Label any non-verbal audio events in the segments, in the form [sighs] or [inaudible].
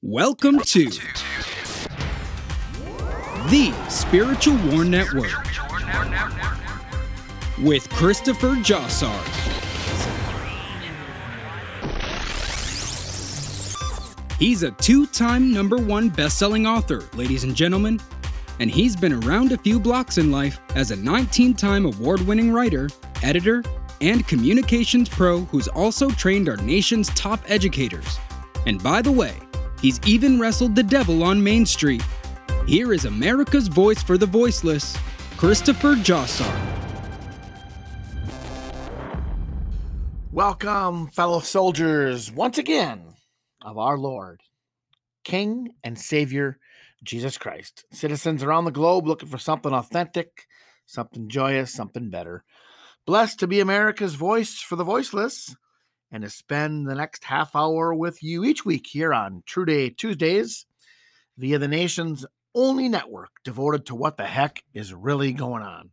Welcome to the Spiritual War Network with Christopher Jossart. He's a two time number one best selling author, ladies and gentlemen, and he's been around a few blocks in life as a 19 time award winning writer, editor, and communications pro who's also trained our nation's top educators. And by the way, he's even wrestled the devil on Main Street. Here is America's voice for the voiceless, Christopher Jossart. Welcome, fellow soldiers, once again of our Lord, King and Savior Jesus Christ. Citizens around the globe looking for something authentic, something joyous, something better. Blessed to be America's voice for the voiceless and to spend the next half hour with you each week here on True Day Tuesdays via the nation's only network devoted to what the heck is really going on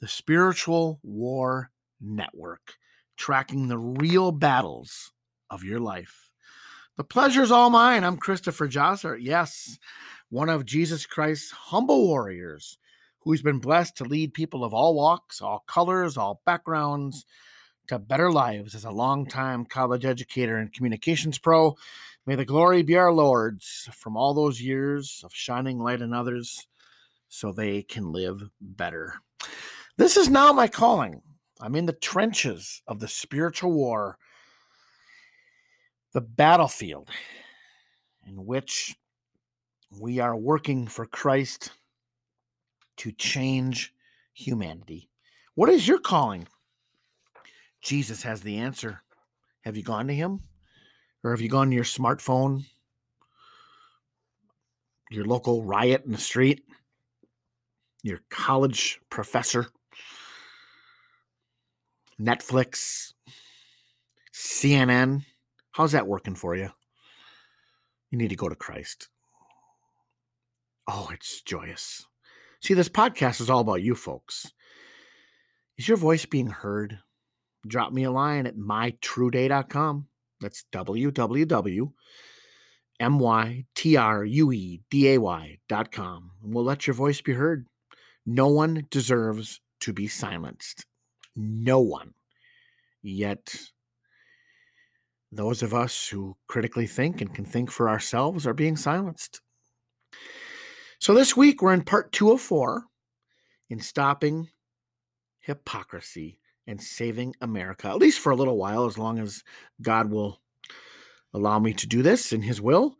the Spiritual War Network, tracking the real battles of your life. The pleasure's all mine. I'm Christopher Jossart. Yes, one of Jesus Christ's humble warriors who's been blessed to lead people of all walks, all colors, all backgrounds to better lives as a longtime college educator and communications pro. May the glory be our Lord's from all those years of shining light on others so they can live better. This is now my calling. I'm in the trenches of the spiritual war the battlefield in which we are working for Christ to change humanity. What is your calling? Jesus has the answer. Have you gone to him? Or have you gone to your smartphone, your local riot in the street, your college professor, Netflix, CNN? How's that working for you? You need to go to Christ. Oh, it's joyous. See, this podcast is all about you folks. Is your voice being heard? Drop me a line at mytrueday.com. That's www.mytrueday.com. And we'll let your voice be heard. No one deserves to be silenced. No one. Yet, those of us who critically think and can think for ourselves are being silenced. So this week we're in part two of four in stopping hypocrisy and saving America, at least for a little while, as long as God will allow me to do this in His will.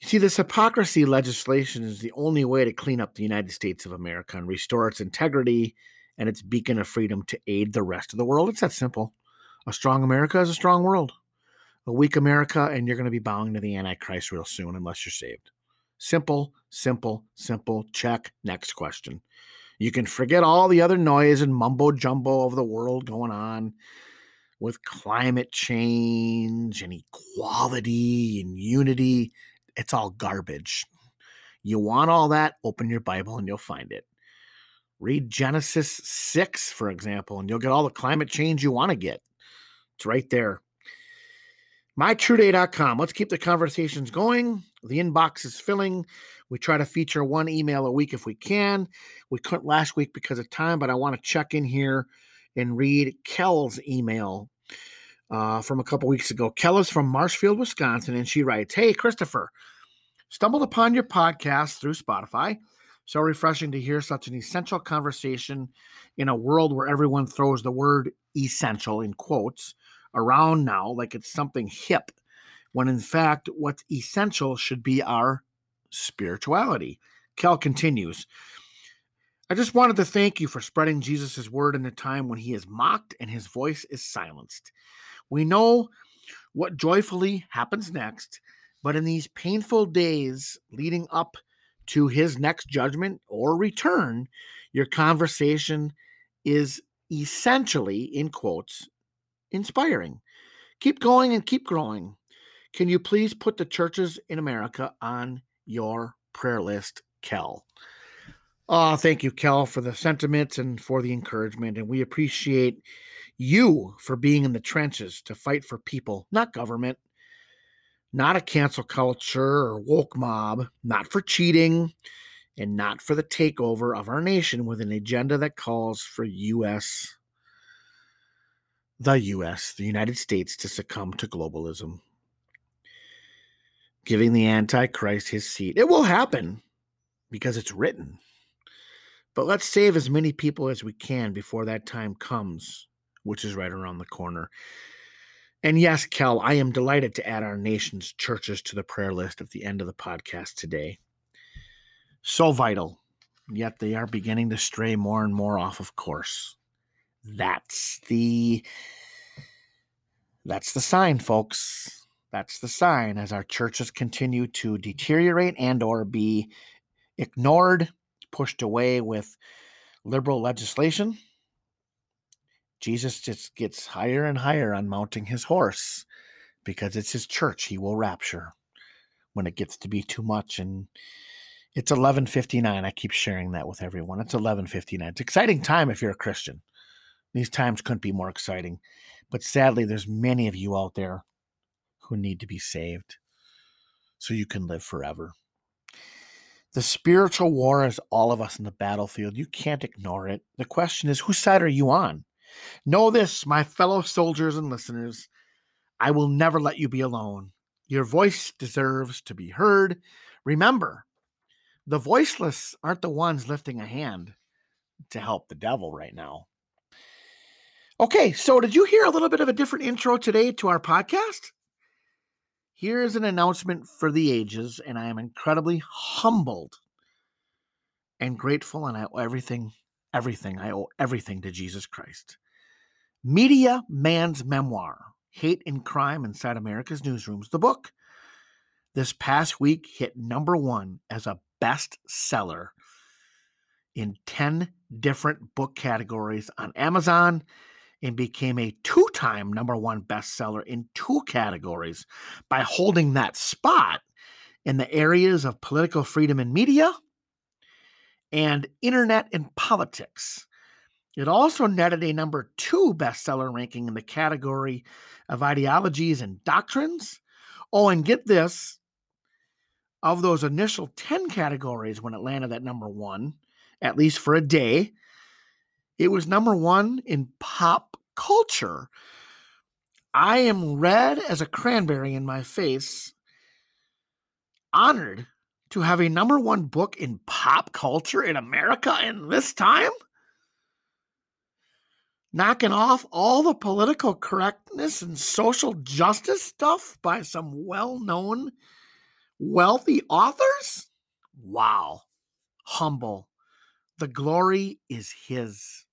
You see, this hypocrisy legislation is the only way to clean up the United States of America and restore its integrity and its beacon of freedom to aid the rest of the world. It's that simple. A strong America is a strong world a weak America, and you're going to be bowing to the Antichrist real soon unless you're saved. Simple, simple, simple. Check. Next question. You can forget all the other noise and mumbo jumbo of the world going on with climate change and equality and unity. It's all garbage. You want all that? Open your Bible and you'll find it. Read Genesis 6, for example, and you'll get all the climate change you want to get. It's right there mytrueday.com. Let's keep the conversations going. The inbox is filling. We try to feature one email a week if we can. We couldn't last week because of time, but I want to check in here and read Kell's email uh, from a couple weeks ago. Kell is from Marshfield, Wisconsin, and she writes Hey, Christopher, stumbled upon your podcast through Spotify. So refreshing to hear such an essential conversation in a world where everyone throws the word essential in quotes around now like it's something hip, when in fact, what's essential should be our spirituality. Kel continues. I just wanted to thank you for spreading Jesus' word in a time when he is mocked and his voice is silenced. We know what joyfully happens next, but in these painful days leading up to his next judgment or return, your conversation is essentially, in quotes, inspiring. Keep going and keep growing. Can you please put the churches in America on your prayer list, Kel? Oh, thank you, Kel, for the sentiments and for the encouragement. And we appreciate you for being in the trenches to fight for people, not government. not a cancel culture or woke mob, not for cheating, and not for the takeover of our nation with an agenda that calls for U.S. the U.S., the United States, to succumb to globalism, giving the Antichrist his seat. It will happen because it's written. But let's save as many people as we can before that time comes, which is right around the corner. And yes, Kel, I am delighted to add our nation's churches to the prayer list at the end of the podcast today. So vital, yet they are beginning to stray more and more off of course. That's the that's the sign, folks. That's the sign as our churches continue to deteriorate and or be ignored, pushed away with liberal legislation. Jesus just gets higher and higher on mounting his horse because it's his church he will rapture when it gets to be too much and it's 11:59. I keep sharing that with everyone. It's 11:59. It's exciting time if you're a Christian. These times couldn't be more exciting. But sadly there's many of you out there who need to be saved so you can live forever. The spiritual war is all of us in the battlefield. You can't ignore it. The question is, whose side are you on? Know this, my fellow soldiers and listeners I will never let you be alone. Your voice deserves to be heard. Remember, the voiceless aren't the ones lifting a hand to help the devil right now. Okay, so did you hear a little bit of a different intro today to our podcast? Here is an announcement for the ages, and I am incredibly humbled and grateful, and I owe everything, everything, I owe everything to Jesus Christ. Media Man's Memoir Hate and Crime Inside America's Newsrooms, the book, this past week hit number one as a bestseller in 10 different book categories on Amazon and became a two time number one bestseller in two categories by holding that spot in the areas of political freedom and media and internet and politics. It also netted a number two bestseller ranking in the category of ideologies and doctrines. Oh, and get this of those initial 10 categories when it landed at number one, at least for a day, it was number one in pop culture. I am red as a cranberry in my face, honored to have a number one book in pop culture in America in this time. Knocking off all the political correctness and social justice stuff by some well known, wealthy authors? Wow. Humble. The glory is His.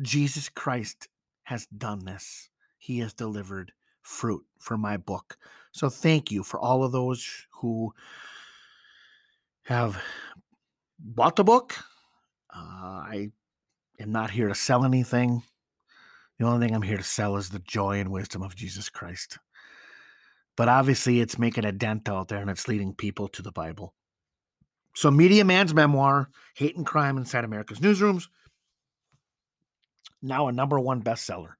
Jesus Christ has done this. He has delivered fruit for my book. So thank you for all of those who have bought the book. Uh, I am not here to sell anything. The only thing I'm here to sell is the joy and wisdom of Jesus Christ. But obviously, it's making a dent out there and it's leading people to the Bible. So, Media Man's memoir, Hate and Crime Inside America's Newsrooms, now a number one bestseller.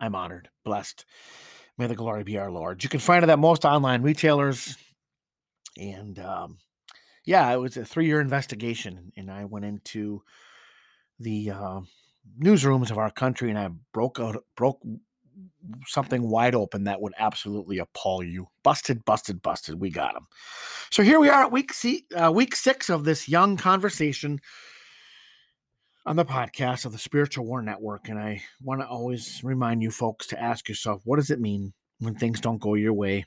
I'm honored, blessed. May the glory be our Lord. You can find it at most online retailers. And um, yeah, it was a three year investigation. And I went into the uh, newsrooms of our country and I broke out, broke something wide open that would absolutely appall you. Busted, busted, busted. We got him. So here we are at week, see, uh, week six of this young conversation on the podcast of the Spiritual War Network. And I want to always remind you folks to ask yourself what does it mean when things don't go your way?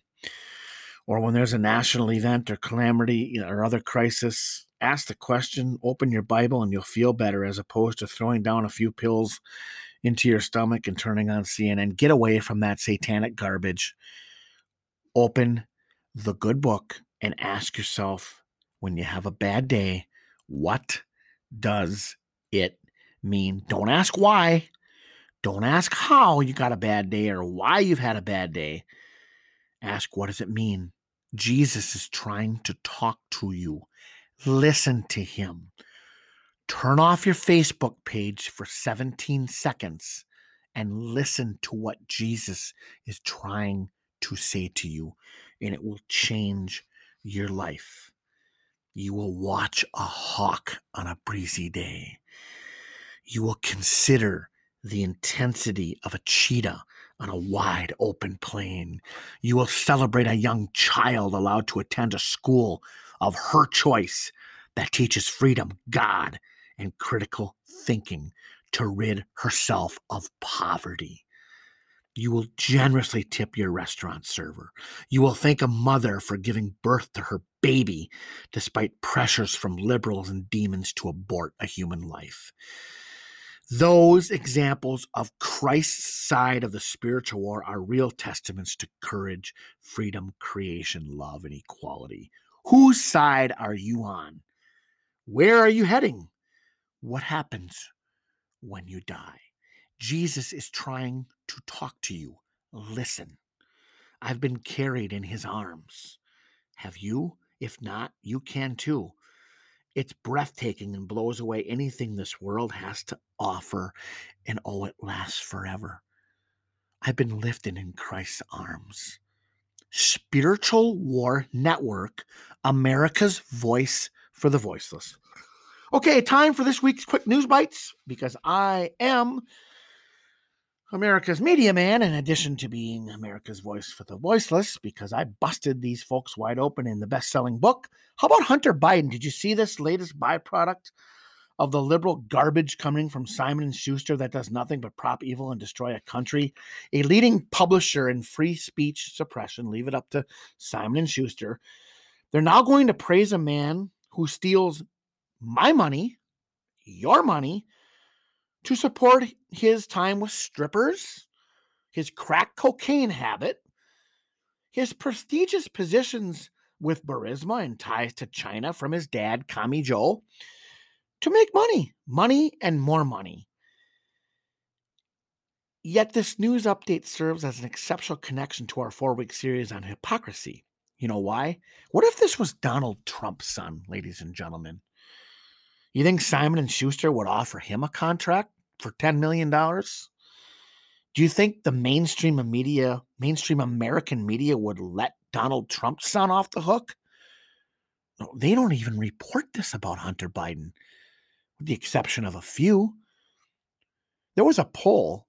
Or when there's a national event or calamity or other crisis, ask the question, open your Bible, and you'll feel better as opposed to throwing down a few pills into your stomach and turning on CNN. Get away from that satanic garbage. Open the good book and ask yourself when you have a bad day, what does it mean? Don't ask why. Don't ask how you got a bad day or why you've had a bad day. Ask what does it mean? Jesus is trying to talk to you. Listen to him. Turn off your Facebook page for 17 seconds and listen to what Jesus is trying to say to you. and it will change your life. You will watch a hawk on a breezy day. You will consider the intensity of a cheetah on a wide open plain. You will celebrate a young child allowed to attend a school of her choice that teaches freedom, God, and critical thinking to rid herself of poverty. You will generously tip your restaurant server. You will thank a mother for giving birth to her baby despite pressures from liberals and demons to abort a human life. Those examples of Christ's side of the spiritual war are real testaments to courage, freedom, creation, love, and equality. Whose side are you on? Where are you heading? What happens when you die? Jesus is trying to talk to you. Listen. I've been carried in his arms. Have you? If not, you can too. It's breathtaking and blows away anything this world has to offer, and oh, it lasts forever. I've been lifted in Christ's arms. Spiritual War Network, America's voice for the voiceless. Okay, time for this week's quick news bites because I am America's media man, in addition to being America's voice for the voiceless, because I busted these folks wide open in the best selling book. How about Hunter Biden? Did you see this latest byproduct of the liberal garbage coming from Simon and Schuster that does nothing but prop evil and destroy a country? A leading publisher in free speech suppression, leave it up to Simon and Schuster. They're now going to praise a man who steals my money, your money, to support his time with strippers, his crack cocaine habit, his prestigious positions with Burisma and ties to China from his dad, Kami Joe, to make money, money and more money. Yet this news update serves as an exceptional connection to our four week series on hypocrisy. You know why? What if this was Donald Trump's son, ladies and gentlemen? You think Simon and Schuster would offer him a contract for $10 million? Do you think the mainstream media, mainstream American media would let Donald Trump's son off the hook? No, they don't even report this about Hunter Biden, with the exception of a few. There was a poll.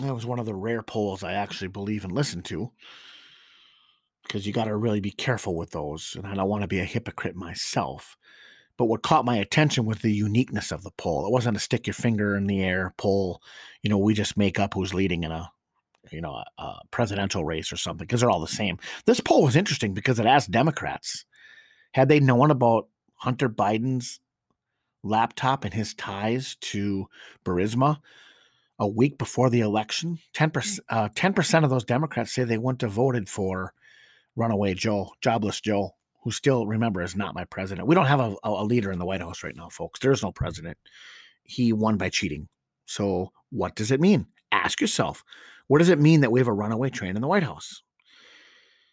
That was one of the rare polls I actually believe and listen to because you got to really be careful with those. And I don't want to be a hypocrite myself. But what caught my attention was the uniqueness of the poll. It wasn't a stick your finger in the air poll. You know, we just make up who's leading in a you know a, a presidential race or something because they're all the same. This poll was interesting because it asked Democrats had they known about Hunter Biden's laptop and his ties to Burisma a week before the election. 10%, uh, 10% of those Democrats say they wouldn't have voted for runaway Joe, jobless Joe who still remember is not my president. We don't have a, a leader in the White House right now, folks. There's no president. He won by cheating. So what does it mean? Ask yourself, what does it mean that we have a runaway train in the White House?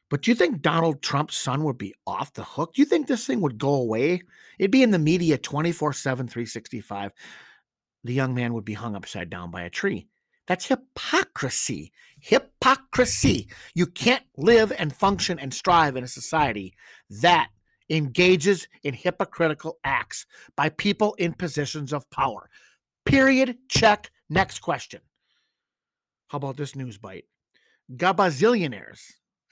But do you think Donald Trump's son would be off the hook? Do you think this thing would go away? It'd be in the media 24 7, 365. The young man would be hung upside down by a tree. That's hypocrisy. Hypocrisy. You can't live and function and strive in a society that engages in hypocritical acts by people in positions of power. Period. Check. Next question. How about this news bite? Gabazillionaires.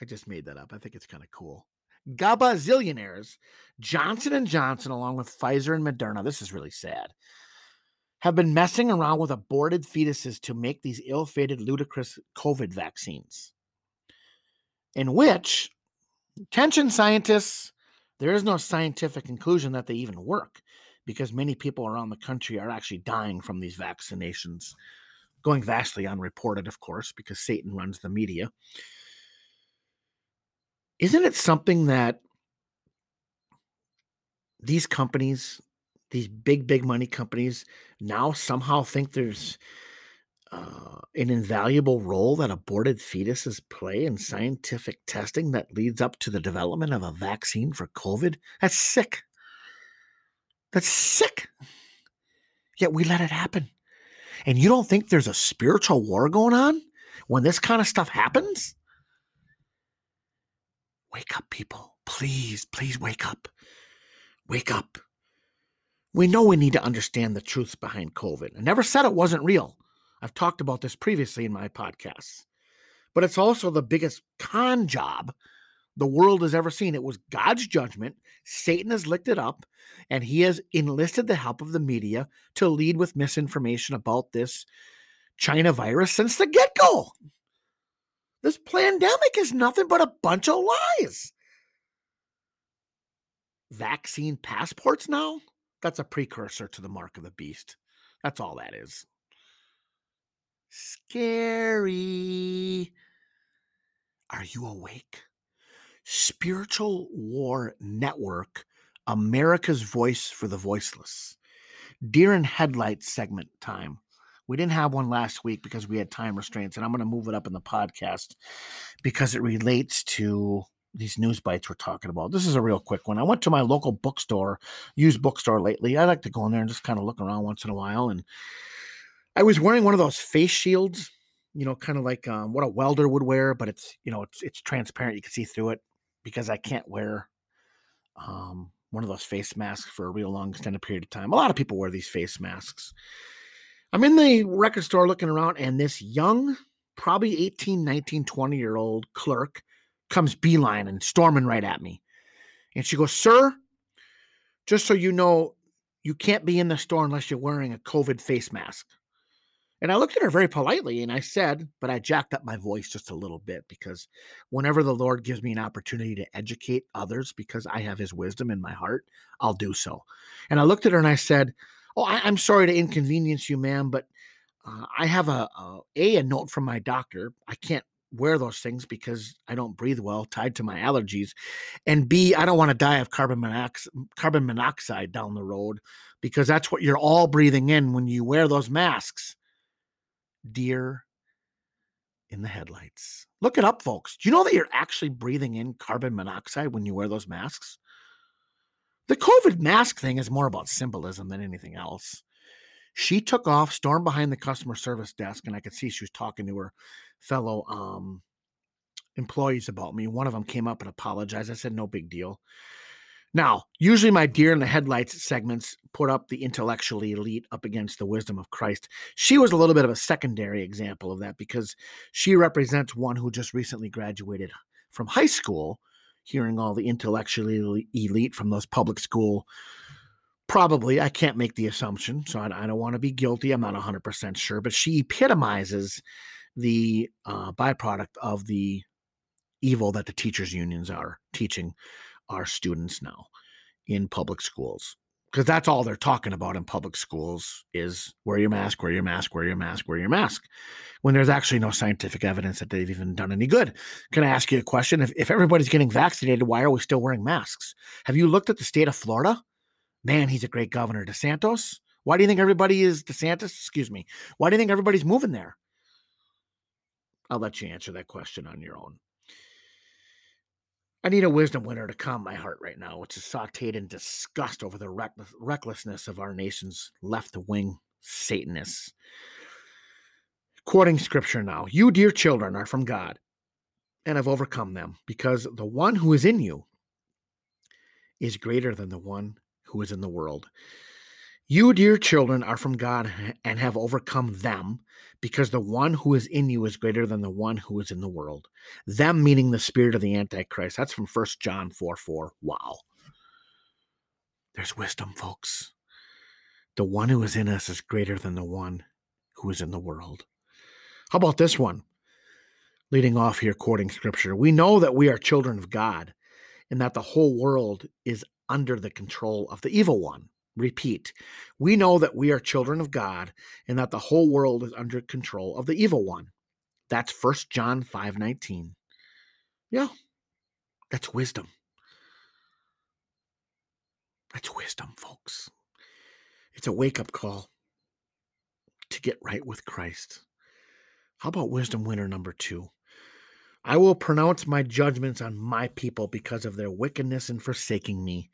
I just made that up. I think it's kind of cool. Gabazillionaires, Johnson and Johnson, along with Pfizer and Moderna. This is really sad have been messing around with aborted fetuses to make these ill fated, ludicrous COVID vaccines. In which, attention scientists, there is no scientific conclusion that they even work because many people around the country are actually dying from these vaccinations, going vastly unreported, of course, because Satan runs the media. Isn't it something that these companies these big, big money companies now somehow think there's uh, an invaluable role that aborted fetuses play in scientific testing that leads up to the development of a vaccine for COVID. That's sick. That's sick. Yet we let it happen. And you don't think there's a spiritual war going on when this kind of stuff happens? Wake up, people. Please, please wake up. Wake up. We know we need to understand the truths behind COVID. I never said it wasn't real. I've talked about this previously in my podcasts. But it's also the biggest con job the world has ever seen. It was God's judgment. Satan has licked it up, and he has enlisted the help of the media to lead with misinformation about this China virus since the get go. This pandemic is nothing but a bunch of lies. Vaccine passports now? That's a precursor to the mark of the beast. That's all that is. Scary. Are you awake? Spiritual War Network, America's Voice for the Voiceless. Deer in Headlights segment time. We didn't have one last week because we had time restraints, and I'm going to move it up in the podcast because it relates to these news bites we're talking about. This is a real quick one. I went to my local bookstore, used bookstore lately. I like to go in there and just kind of look around once in a while. And I was wearing one of those face shields, you know, kind of like um, what a welder would wear, but it's you know it's it's transparent. You can see through it because I can't wear um, one of those face masks for a real long extended period of time. A lot of people wear these face masks. I'm in the record store looking around, and this young, probably 18, 19, 20 year old clerk comes beeline and storming right at me. And she goes, Sir, just so you know, you can't be in the store unless you're wearing a COVID face mask. And I looked at her very politely and I said, but I jacked up my voice just a little bit because whenever the Lord gives me an opportunity to educate others because I have his wisdom in my heart, I'll do so. And I looked at her and I said, Oh, I, am sorry to inconvenience you, ma'am, but uh, I have a, a a a note from my doctor. I can't wear those things because I don't breathe well, tied to my allergies, and B, I don't want to die of carbon monoxide, carbon monoxide down the road because that's what you're all breathing in when you wear those masks deer in the headlights. Look it up, folks. Do you know that you're actually breathing in carbon monoxide when you wear those masks? The COVID mask thing is more about symbolism than anything else. She took off, stormed behind the customer service desk, and I could see she was talking to her fellow um, employees about me. One of them came up and apologized. I said, no big deal. Now, usually my deer in the headlights segments put up the intellectually elite up against the wisdom of Christ. She was a little bit of a secondary example of that because she represents one who just recently graduated from high school, hearing all the intellectually elite from those public school. Probably, I can't make the assumption, so I, I don't want to be guilty. I'm not 100% sure, but she epitomizes the uh, byproduct of the evil that the teachers' unions are teaching our students now in public schools because that's all they're talking about in public schools is wear your mask, wear your mask, wear your mask, wear your mask, when there's actually no scientific evidence that they've even done any good. Can I ask you a question? If, if everybody's getting vaccinated, why are we still wearing masks? Have you looked at the state of Florida? Man, he's a great governor. DeSantis? Why do you think everybody is DeSantis? Excuse me. Why do you think everybody's moving there? I'll let you answer that question on your own. I need a wisdom winner to calm my heart right now, which is sauteed in disgust over the reckless, recklessness of our nation's left wing Satanists. Quoting scripture now You, dear children, are from God and have overcome them, because the one who is in you is greater than the one who is in the world. You, dear children, are from God and have overcome them, because the one who is in you is greater than the one who is in the world. Them meaning the spirit of the Antichrist. That's from 1 John 4 4. Wow. There's wisdom, folks. The one who is in us is greater than the one who is in the world. How about this one? Leading off here, quoting scripture. We know that we are children of God and that the whole world is under the control of the evil one. Repeat, we know that we are children of God and that the whole world is under control of the evil one. That's 1 John 5 19. Yeah, that's wisdom. That's wisdom, folks. It's a wake up call to get right with Christ. How about wisdom winner number two? I will pronounce my judgments on my people because of their wickedness and forsaking me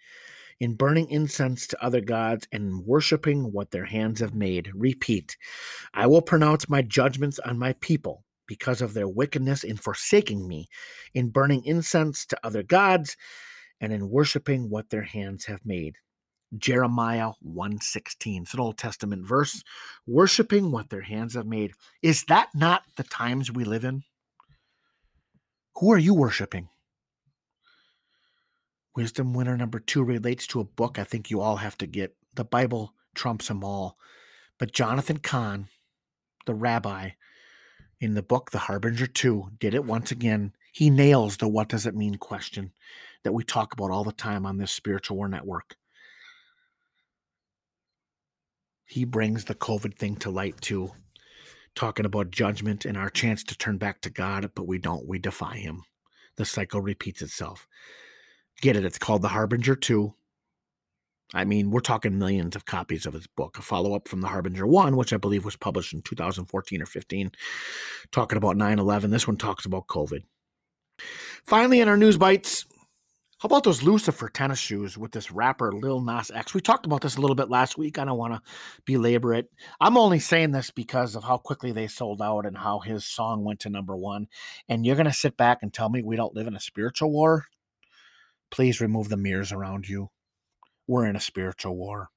in burning incense to other gods and worshiping what their hands have made. Repeat, I will pronounce my judgments on my people because of their wickedness in forsaking me, in burning incense to other gods, and in worshiping what their hands have made. Jeremiah 116. It's an Old Testament verse. Worshiping what their hands have made. Is that not the times we live in? Who are you worshiping? Wisdom winner number two relates to a book I think you all have to get. The Bible trumps them all. But Jonathan Cahn, the rabbi, in the book The Harbinger 2, did it once again. He nails the what does it mean question that we talk about all the time on this spiritual war network. He brings the COVID thing to light too, talking about judgment and our chance to turn back to God, but we don't. We defy him. The cycle repeats itself. Get it? It's called The Harbinger 2. I mean, we're talking millions of copies of his book, a follow up from The Harbinger 1, which I believe was published in 2014 or 15, talking about 9 11. This one talks about COVID. Finally, in our news bites, how about those Lucifer tennis shoes with this rapper Lil Nas X? We talked about this a little bit last week. I don't want to belabor it. I'm only saying this because of how quickly they sold out and how his song went to number one. And you're going to sit back and tell me we don't live in a spiritual war? Please remove the mirrors around you. We're in a spiritual war.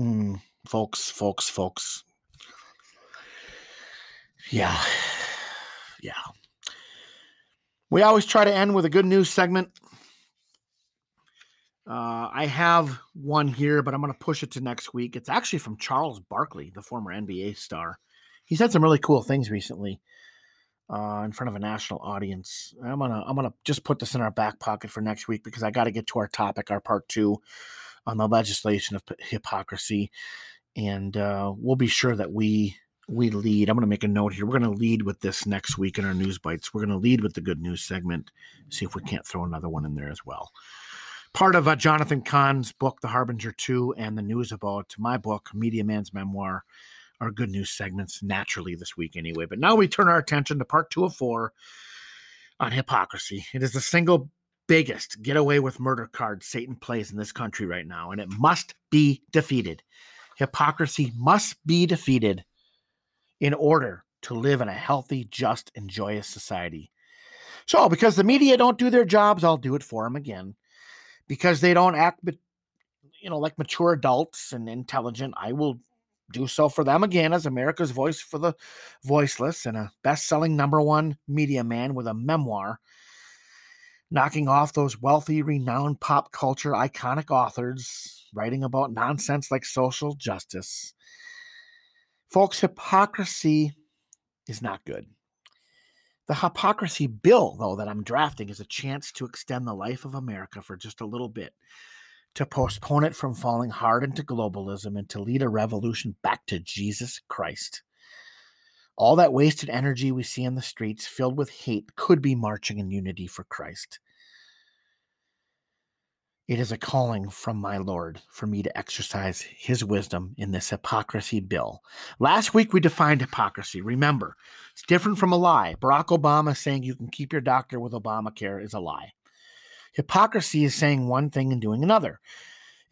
Mm, folks, folks, folks. Yeah. [sighs] Yeah. We always try to end with a good news segment. Uh, I have one here, but I'm going to push it to next week. It's actually from Charles Barkley, the former NBA star. He said some really cool things recently uh, in front of a national audience. I'm gonna I'm gonna just put this in our back pocket for next week because I got to get to our topic, our part two on the legislation of hypocrisy, and uh, we'll be sure that we we lead. I'm going to make a note here. We're going to lead with this next week in our news bites. We're going to lead with the good news segment. See if we can't throw another one in there as well. Part of uh, Jonathan Cahn's book, The Harbinger 2, and the news about my book, Media Man's Memoir, are good news segments naturally this week anyway. But now we turn our attention to part two of four on hypocrisy. It is the single biggest get away with murder card Satan plays in this country right now, and it must be defeated. Hypocrisy must be defeated in order to live in a healthy, just, and joyous society. So, because the media don't do their jobs, I'll do it for them again. Because they don't act, you know, like mature adults and intelligent, I will do so for them again as America's voice for the voiceless and a best-selling number one media man with a memoir knocking off those wealthy, renowned pop culture iconic authors writing about nonsense like social justice. Folks, hypocrisy is not good. The hypocrisy bill, though, that I'm drafting is a chance to extend the life of America for just a little bit, to postpone it from falling hard into globalism and to lead a revolution back to Jesus Christ. All that wasted energy we see in the streets filled with hate could be marching in unity for Christ. It is a calling from my Lord for me to exercise his wisdom in this hypocrisy bill. Last week we defined hypocrisy. Remember, it's different from a lie. Barack Obama saying you can keep your doctor with Obamacare is a lie. Hypocrisy is saying one thing and doing another.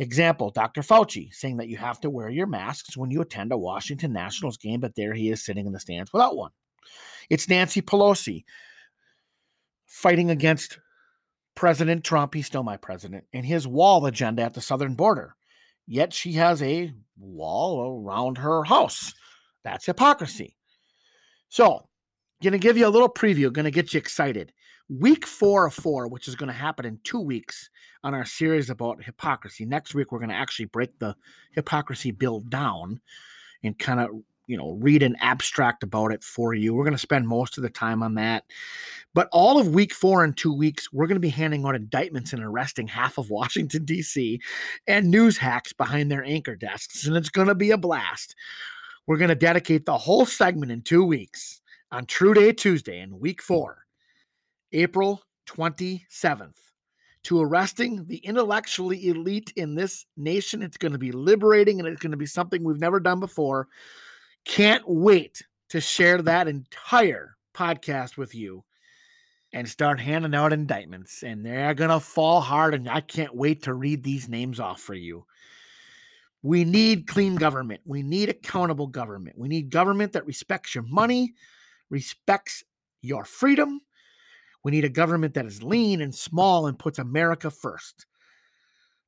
Example Dr. Fauci saying that you have to wear your masks when you attend a Washington Nationals game, but there he is sitting in the stands without one. It's Nancy Pelosi fighting against President Trump, he's still my president, and his wall agenda at the southern border. Yet she has a wall around her house. That's hypocrisy. So, gonna give you a little preview, gonna get you excited. Week four of four, which is gonna happen in two weeks on our series about hypocrisy. Next week, we're gonna actually break the hypocrisy bill down and kind of you know read an abstract about it for you we're going to spend most of the time on that but all of week four and two weeks we're going to be handing out indictments and arresting half of [laughs] washington d.c and news hacks behind their anchor desks and it's going to be a blast we're going to dedicate the whole segment in two weeks on true day tuesday in week four april 27th to arresting the intellectually elite in this nation. It's going to be liberating and it's going to be something we've never done before. Can't wait to share that entire podcast with you and start handing out indictments. And they're going to fall hard. And I can't wait to read these names off for you. We need clean government. We need accountable government. We need government that respects your money, respects your freedom. We need a government that is lean and small and puts America first.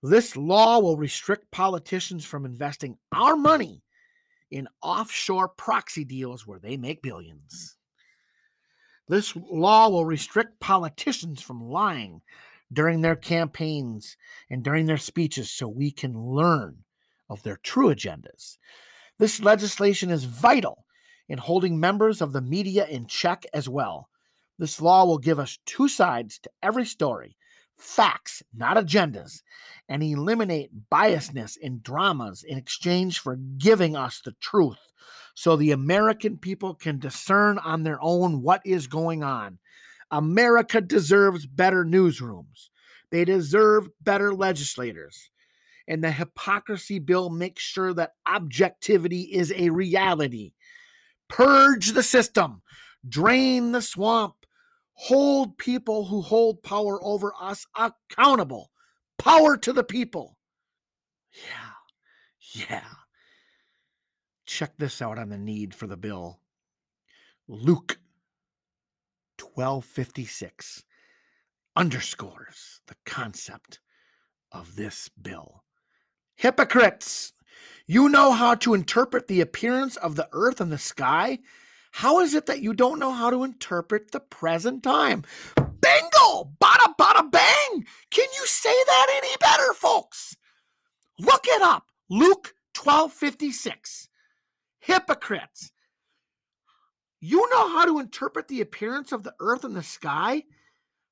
This law will restrict politicians from investing our money in offshore proxy deals where they make billions. Mm. This law will restrict politicians from lying during their campaigns and during their speeches so we can learn of their true agendas. This legislation is vital in holding members of the media in check as well. This law will give us two sides to every story facts, not agendas, and eliminate biasness in dramas in exchange for giving us the truth so the American people can discern on their own what is going on. America deserves better newsrooms, they deserve better legislators. And the hypocrisy bill makes sure that objectivity is a reality. Purge the system, drain the swamp, hold people who hold power over us accountable. Power to the people. Yeah, yeah. Check this out on the need for the bill. Luke 1256 underscores the concept of this bill. Hypocrites! You know how to interpret the appearance of the earth and the sky. How is it that you don't know how to interpret the present time? Bingo! Bada bada bang! Can you say that any better, folks? Look it up. Luke 1256. Hypocrites. You know how to interpret the appearance of the earth and the sky?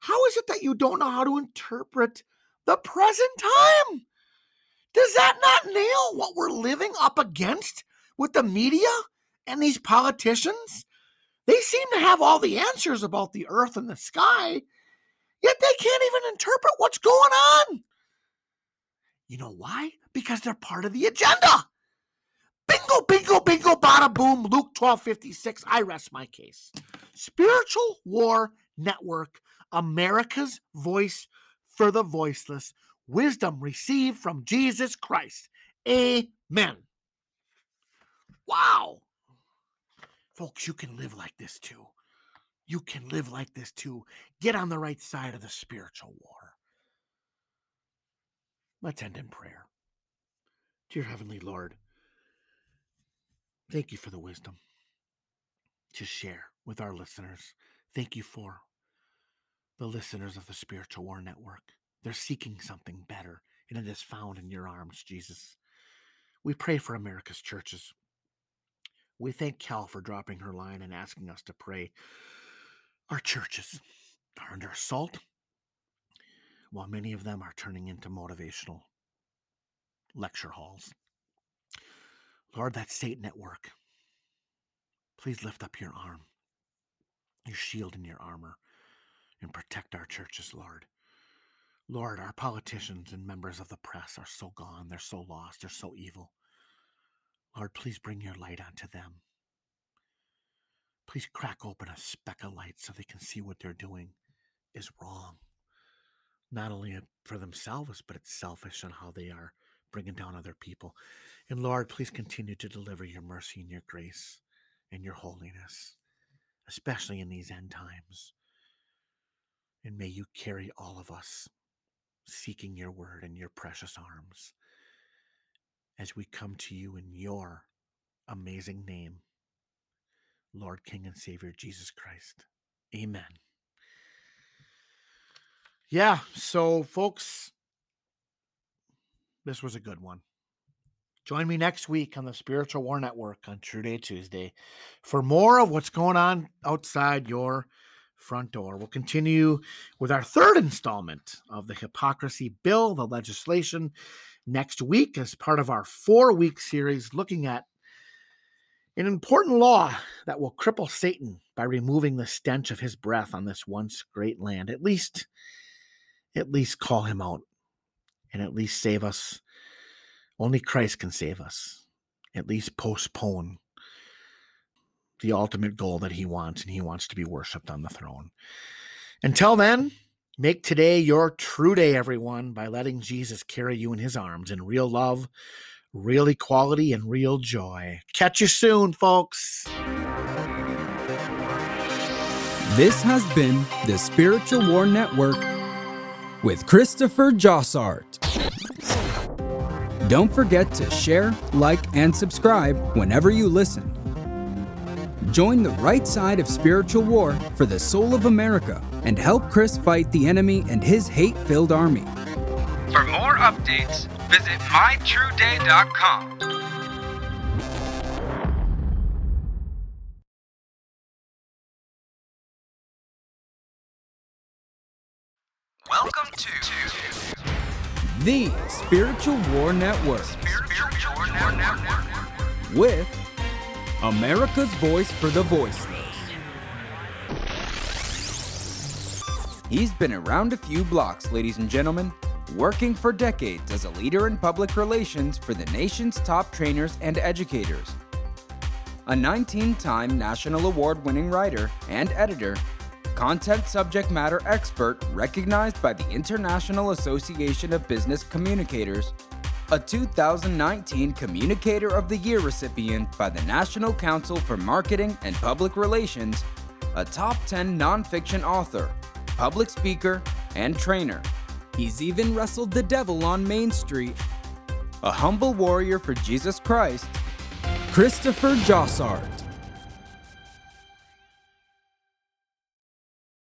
How is it that you don't know how to interpret the present time? Does that not nail what we're living up against with the media and these politicians? They seem to have all the answers about the earth and the sky, yet they can't even interpret what's going on. You know why? Because they're part of the agenda. Bingo, bingo, bingo, bada boom, Luke 1256. I rest my case. Spiritual War Network, America's voice for the voiceless wisdom received from Jesus Christ. Amen. Wow. Folks, you can live like this too. You can live like this too. Get on the right side of the spiritual war. Let's end in prayer. Dear Heavenly Lord, thank you for the wisdom to share with our listeners. Thank you for the listeners of the Spiritual War Network. They're seeking something better, and it is found in your arms, Jesus. We pray for America's churches. We thank Cal for dropping her line and asking us to pray. Our churches are under assault, while many of them are turning into motivational lecture halls. Lord, that Satan at work, please lift up your arm, your shield and your armor, and protect our churches, Lord. Lord, our politicians and members of the press are so gone, they're so lost, they're so evil. Lord, please bring your light onto them. Please crack open a speck of light so they can see what they're doing is wrong. Not only for themselves, but it's selfish on how they are bringing down other people. And Lord, please continue to deliver your mercy and your grace and your holiness, especially in these end times. And may you carry all of us seeking your word in your precious arms as we come to you in your amazing name, Lord, King, and Savior Jesus Christ. Amen. Yeah, so folks, this was a good one. Join me next week on the Spiritual War Network on True Day Tuesday for more of what's going on outside your front door. We'll continue with our third installment of the Hypocrisy Bill, the legislation, next week as part of our four week series looking at an important law that will cripple Satan by removing the stench of his breath on this once great land. At least, at least call him out and at least save us. Only Christ can save us. At least postpone the ultimate goal that he wants, and he wants to be worshiped on the throne. Until then, make today your true day, everyone, by letting Jesus carry you in his arms in real love, real equality, and real joy. Catch you soon, folks. This has been the Spiritual War Network with Christopher Jossart. Don't forget to share, like, and subscribe whenever you listen. Join the right side of spiritual war for the soul of America and help Chris fight the enemy and his hate filled army. For more updates, visit mytrueday.com. Welcome to The Spiritual War Network Spiritual War Network. with America's Voice for the Voiceless. He's been around a few blocks, ladies and gentlemen, working for decades as a leader in public relations for the nation's top trainers and educators. A 19 time national award winning writer and editor, content subject matter expert recognized by the International Association of Business Communicators, a 2019 Communicator of the Year recipient by the National Council for Marketing and Public Relations, a top 10 nonfiction author, public speaker, and trainer. He's even wrestled the devil on Main Street. A humble warrior for Jesus Christ, Christopher Jossart.